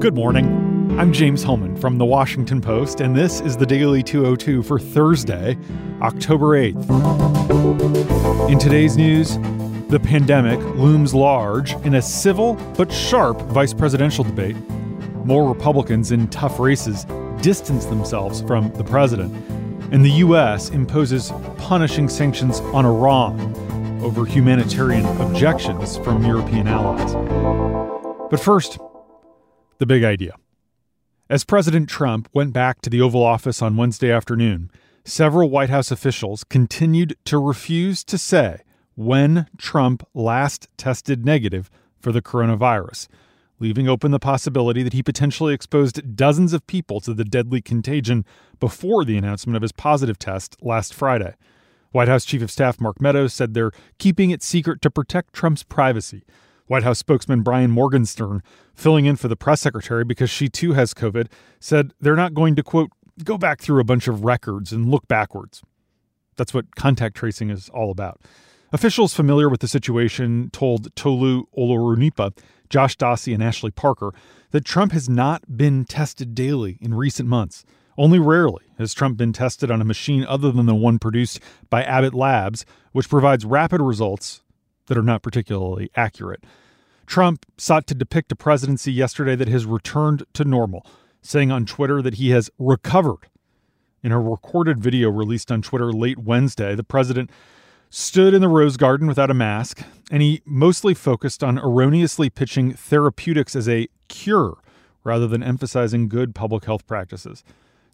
Good morning. I'm James Hohmann from The Washington Post, and this is the Daily 202 for Thursday, October 8th. In today's news, the pandemic looms large in a civil but sharp vice presidential debate. More Republicans in tough races distance themselves from the president, and the U.S. imposes punishing sanctions on Iran over humanitarian objections from European allies. But first, the big idea. As President Trump went back to the Oval Office on Wednesday afternoon, several White House officials continued to refuse to say when Trump last tested negative for the coronavirus, leaving open the possibility that he potentially exposed dozens of people to the deadly contagion before the announcement of his positive test last Friday. White House Chief of Staff Mark Meadows said they're keeping it secret to protect Trump's privacy. White House spokesman Brian Morgenstern, filling in for the press secretary because she too has COVID, said they're not going to, quote, go back through a bunch of records and look backwards. That's what contact tracing is all about. Officials familiar with the situation told Tolu Olorunnipa, Josh Dawsey, and Ashley Parker that Trump has not been tested daily in recent months. Only rarely has Trump been tested on a machine other than the one produced by Abbott Labs, which provides rapid results that are not particularly accurate. Trump sought to depict a presidency yesterday that has returned to normal, saying on Twitter that he has recovered. In a recorded video released on Twitter late Wednesday, the president stood in the Rose Garden without a mask, and he mostly focused on erroneously pitching therapeutics as a cure rather than emphasizing good public health practices.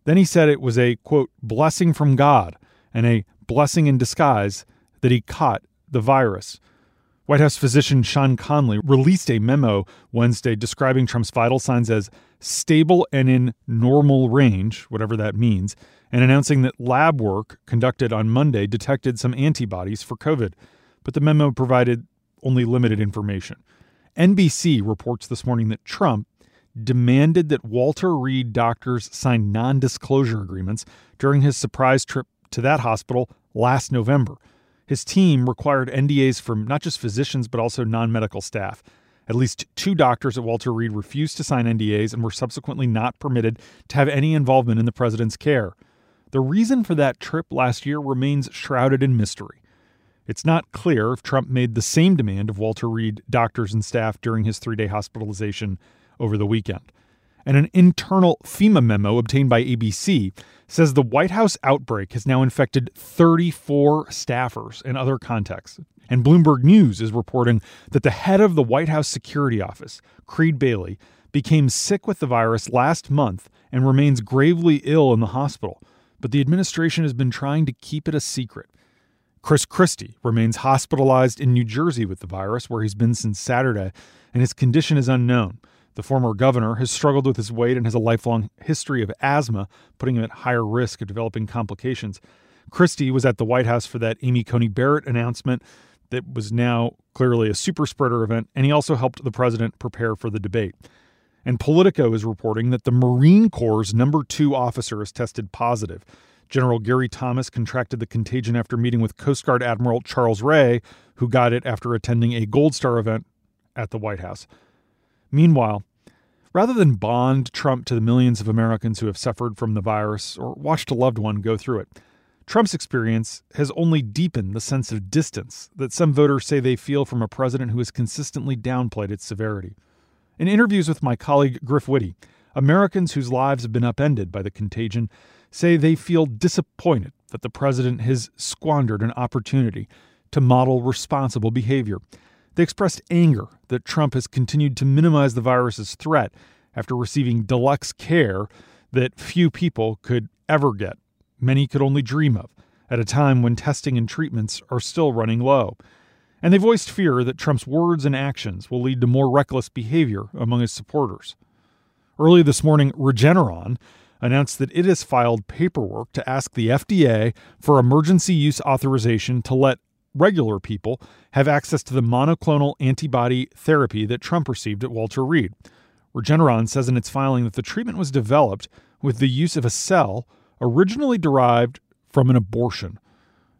Then he said it was a, quote, blessing from God and a blessing in disguise that he caught the virus. White House physician Sean Conley released a memo Wednesday describing Trump's vital signs as stable and in normal range, whatever that means, and announcing that lab work conducted on Monday detected some antibodies for COVID. But the memo provided only limited information. NBC reports this morning that Trump demanded that Walter Reed doctors sign non disclosure agreements during his surprise trip to that hospital last November. His team required NDAs from not just physicians, but also non medical staff. At least two doctors at Walter Reed refused to sign NDAs and were subsequently not permitted to have any involvement in the president's care. The reason for that trip last year remains shrouded in mystery. It's not clear if Trump made the same demand of Walter Reed doctors and staff during his three day hospitalization over the weekend and an internal FEMA memo obtained by ABC says the White House outbreak has now infected 34 staffers in other contexts. And Bloomberg News is reporting that the head of the White House Security Office, Crede Bailey, became sick with the virus last month and remains gravely ill in the hospital. But the administration has been trying to keep it a secret. Chris Christie remains hospitalized in New Jersey with the virus, where he's been since Saturday, and his condition is unknown. The former governor has struggled with his weight and has a lifelong history of asthma, putting him at higher risk of developing complications. Christie was at the White House for that Amy Coney Barrett announcement that was now clearly a super spreader event, and he also helped the president prepare for the debate. And Politico is reporting that the Marine Corps' number two officer has tested positive. General Gary Thomas contracted the contagion after meeting with Coast Guard Admiral Charles Ray, who got it after attending a Gold Star event at the White House. Meanwhile, rather than bond Trump to the millions of Americans who have suffered from the virus or watched a loved one go through it, Trump's experience has only deepened the sense of distance that some voters say they feel from a president who has consistently downplayed its severity. In interviews with my colleague Griff Witte, Americans whose lives have been upended by the contagion say they feel disappointed that the president has squandered an opportunity to model responsible behavior they expressed anger that Trump has continued to minimize the virus's threat after receiving deluxe care that few people could ever get, many could only dream of, at a time when testing and treatments are still running low. And they voiced fear that Trump's words and actions will lead to more reckless behavior among his supporters. Early this morning, Regeneron announced that it has filed paperwork to ask the FDA for emergency use authorization to let regular people have access to the monoclonal antibody therapy that Trump received at Walter Reed. Regeneron says in its filing that the treatment was developed with the use of a cell originally derived from an abortion.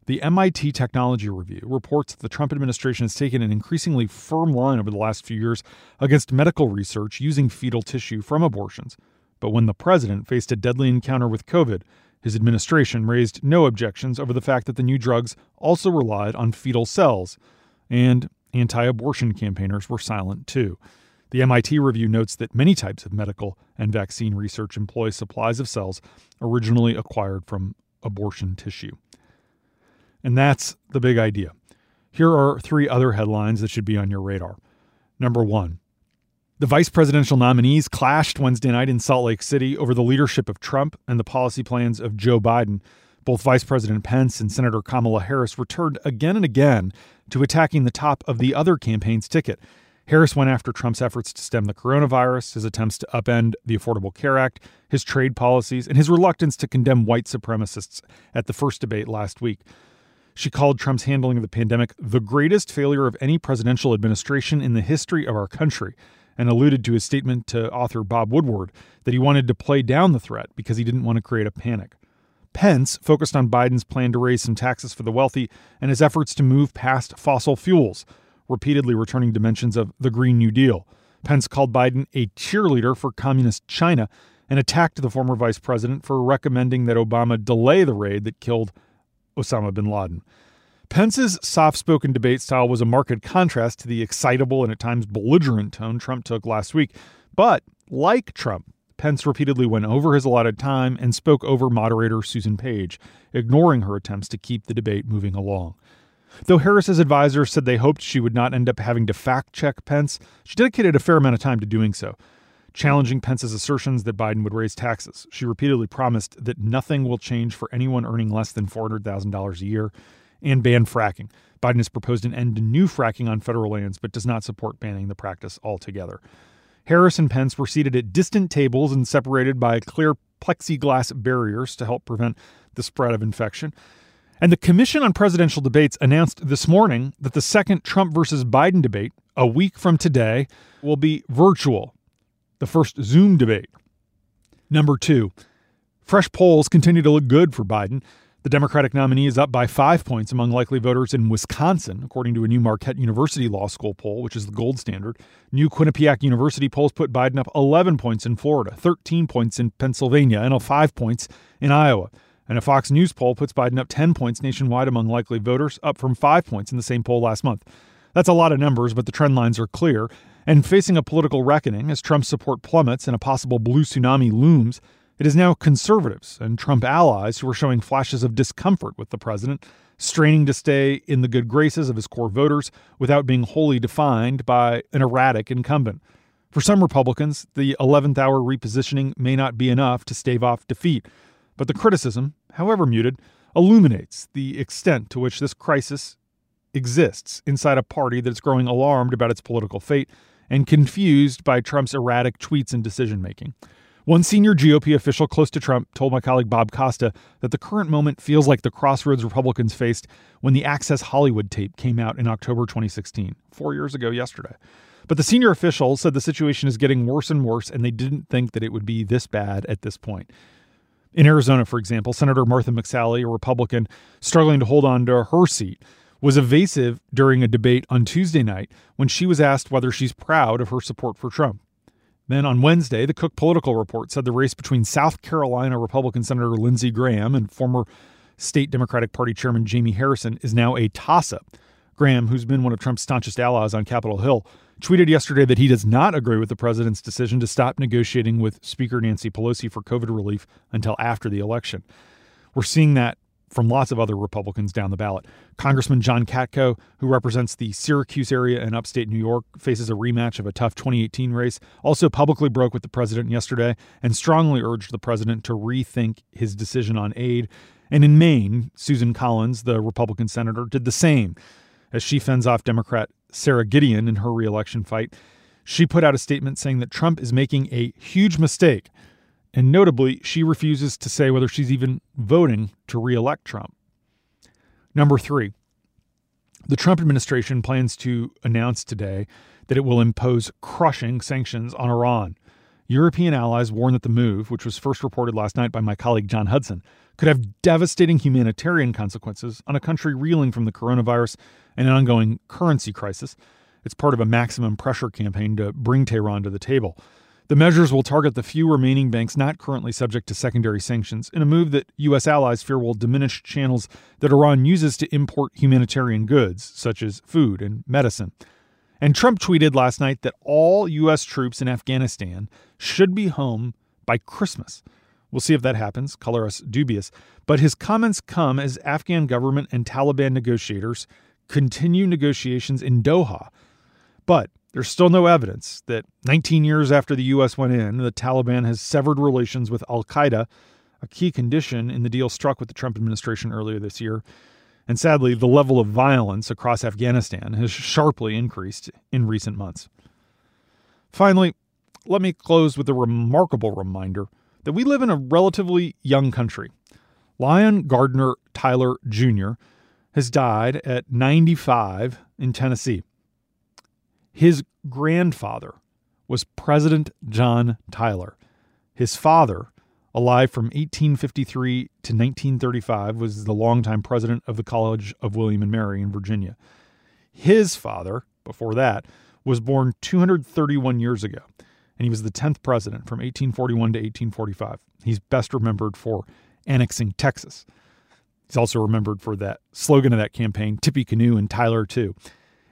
The MIT Technology Review reports that the Trump administration has taken an increasingly firm line over the last few years against medical research using fetal tissue from abortions. But when the president faced a deadly encounter with COVID, his administration raised no objections over the fact that the new drugs also relied on fetal cells, and anti abortion campaigners were silent too. The MIT review notes that many types of medical and vaccine research employ supplies of cells originally acquired from abortion tissue. And that's the big idea. Here are three other headlines that should be on your radar. Number one, the vice presidential nominees clashed Wednesday night in Salt Lake City over the leadership of Trump and the policy plans of Joe Biden. Both Vice President Pence and Senator Kamala Harris returned again and again to attacking the top of the other campaign's ticket. Harris went after Trump's efforts to stem the coronavirus, his attempts to upend the Affordable Care Act, his trade policies, and his reluctance to condemn white supremacists at the first debate last week. She called Trump's handling of the pandemic the greatest failure of any presidential administration in the history of our country and alluded to his statement to author Bob Woodward that he wanted to play down the threat because he didn't want to create a panic. Pence focused on Biden's plan to raise some taxes for the wealthy and his efforts to move past fossil fuels, repeatedly returning to mentions of the Green New Deal. Pence called Biden a cheerleader for communist China and attacked the former vice president for recommending that Obama delay the raid that killed Osama bin Laden. Pence's soft spoken debate style was a marked contrast to the excitable and at times belligerent tone Trump took last week. But, like Trump, Pence repeatedly went over his allotted time and spoke over moderator Susan Page, ignoring her attempts to keep the debate moving along. Though Harris's advisors said they hoped she would not end up having to fact check Pence, she dedicated a fair amount of time to doing so challenging Pence's assertions that Biden would raise taxes. She repeatedly promised that nothing will change for anyone earning less than $400,000 a year and ban fracking. Biden has proposed an end to new fracking on federal lands, but does not support banning the practice altogether. Harris and Pence were seated at distant tables and separated by clear plexiglass barriers to help prevent the spread of infection. And the Commission on Presidential Debates announced this morning that the second Trump versus Biden debate, a week from today, will be virtual the first Zoom debate. Number two, fresh polls continue to look good for Biden. The Democratic nominee is up by five points among likely voters in Wisconsin, according to a new Marquette University Law School poll, which is the gold standard. New Quinnipiac University polls put Biden up 11 points in Florida, 13 points in Pennsylvania, and 5 points in Iowa. And a Fox News poll puts Biden up 10 points nationwide among likely voters, up from 5 points in the same poll last month. That's a lot of numbers, but the trend lines are clear. And facing a political reckoning as Trump's support plummets and a possible blue tsunami looms, it is now conservatives and Trump allies who are showing flashes of discomfort with the president, straining to stay in the good graces of his core voters without being wholly defined by an erratic incumbent. For some Republicans, the 11th hour repositioning may not be enough to stave off defeat, but the criticism, however muted, illuminates the extent to which this crisis exists inside a party that is growing alarmed about its political fate and confused by Trump's erratic tweets and decision making. One senior GOP official close to Trump told my colleague Bob Costa that the current moment feels like the crossroads Republicans faced when the Access Hollywood tape came out in October 2016, four years ago yesterday. But the senior official said the situation is getting worse and worse, and they didn't think that it would be this bad at this point. In Arizona, for example, Senator Martha McSally, a Republican, struggling to hold on to her seat, was evasive during a debate on Tuesday night when she was asked whether she's proud of her support for Trump. Then on Wednesday, the Cook Political Report said the race between South Carolina Republican Senator Lindsey Graham and former state Democratic Party Chairman Jamie Harrison is now a toss up. Graham, who's been one of Trump's staunchest allies on Capitol Hill, tweeted yesterday that he does not agree with the president's decision to stop negotiating with Speaker Nancy Pelosi for COVID relief until after the election. We're seeing that from lots of other Republicans down the ballot. Congressman John Katko, who represents the Syracuse area in upstate New York, faces a rematch of a tough 2018 race, also publicly broke with the president yesterday and strongly urged the president to rethink his decision on aid. And in Maine, Susan Collins, the Republican senator, did the same as she fends off Democrat Sara Gideon in her reelection fight. She put out a statement saying that Trump is making a huge mistake and notably, she refuses to say whether she's even voting to reelect Trump. Number three, the Trump administration plans to announce today that it will impose crushing sanctions on Iran. European allies warn that the move, which was first reported last night by my colleague John Hudson, could have devastating humanitarian consequences on a country reeling from the coronavirus and an ongoing currency crisis. It's part of a maximum pressure campaign to bring Tehran to the table. The measures will target the few remaining banks not currently subject to secondary sanctions in a move that U.S. allies fear will diminish channels that Iran uses to import humanitarian goods, such as food and medicine. And Trump tweeted last night that all U.S. troops in Afghanistan should be home by Christmas. We'll see if that happens, color us dubious. But his comments come as Afghan government and Taliban negotiators continue negotiations in Doha. But there's still no evidence that 19 years after the U.S. went in, the Taliban has severed relations with Al Qaeda, a key condition in the deal struck with the Trump administration earlier this year. And sadly, the level of violence across Afghanistan has sharply increased in recent months. Finally, let me close with a remarkable reminder that we live in a relatively young country. Lyon Gardiner Tyler Jr. has died at 95 in Tennessee. His grandfather was President John Tyler. His father, alive from 1853 to 1935, was the longtime president of the College of William and Mary in Virginia. His father, before that, was born 231 years ago, and he was the 10th president from 1841 to 1845. He's best remembered for annexing Texas. He's also remembered for that slogan of that campaign, Tippecanoe and Tyler too.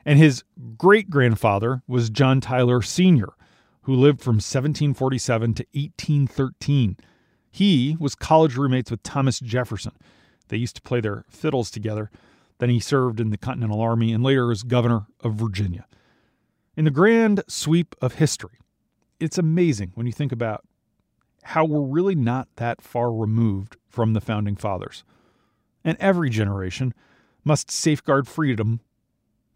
And his great grandfather was John Tyler Sr., who lived from 1747 to 1813. He was college roommates with Thomas Jefferson. They used to play their fiddles together. Then he served in the Continental Army and later as governor of Virginia. In the grand sweep of history, it's amazing when you think about how we're really not that far removed from the founding fathers. And every generation must safeguard freedom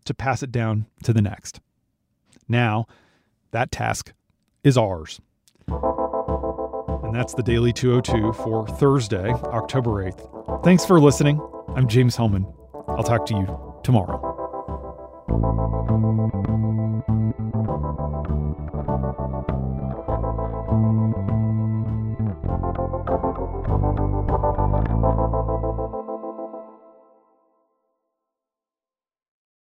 to pass it down to the next. Now, that task is ours. And that's the Daily 202 for Thursday, October 8th. Thanks for listening. I'm James Hohmann. I'll talk to you tomorrow.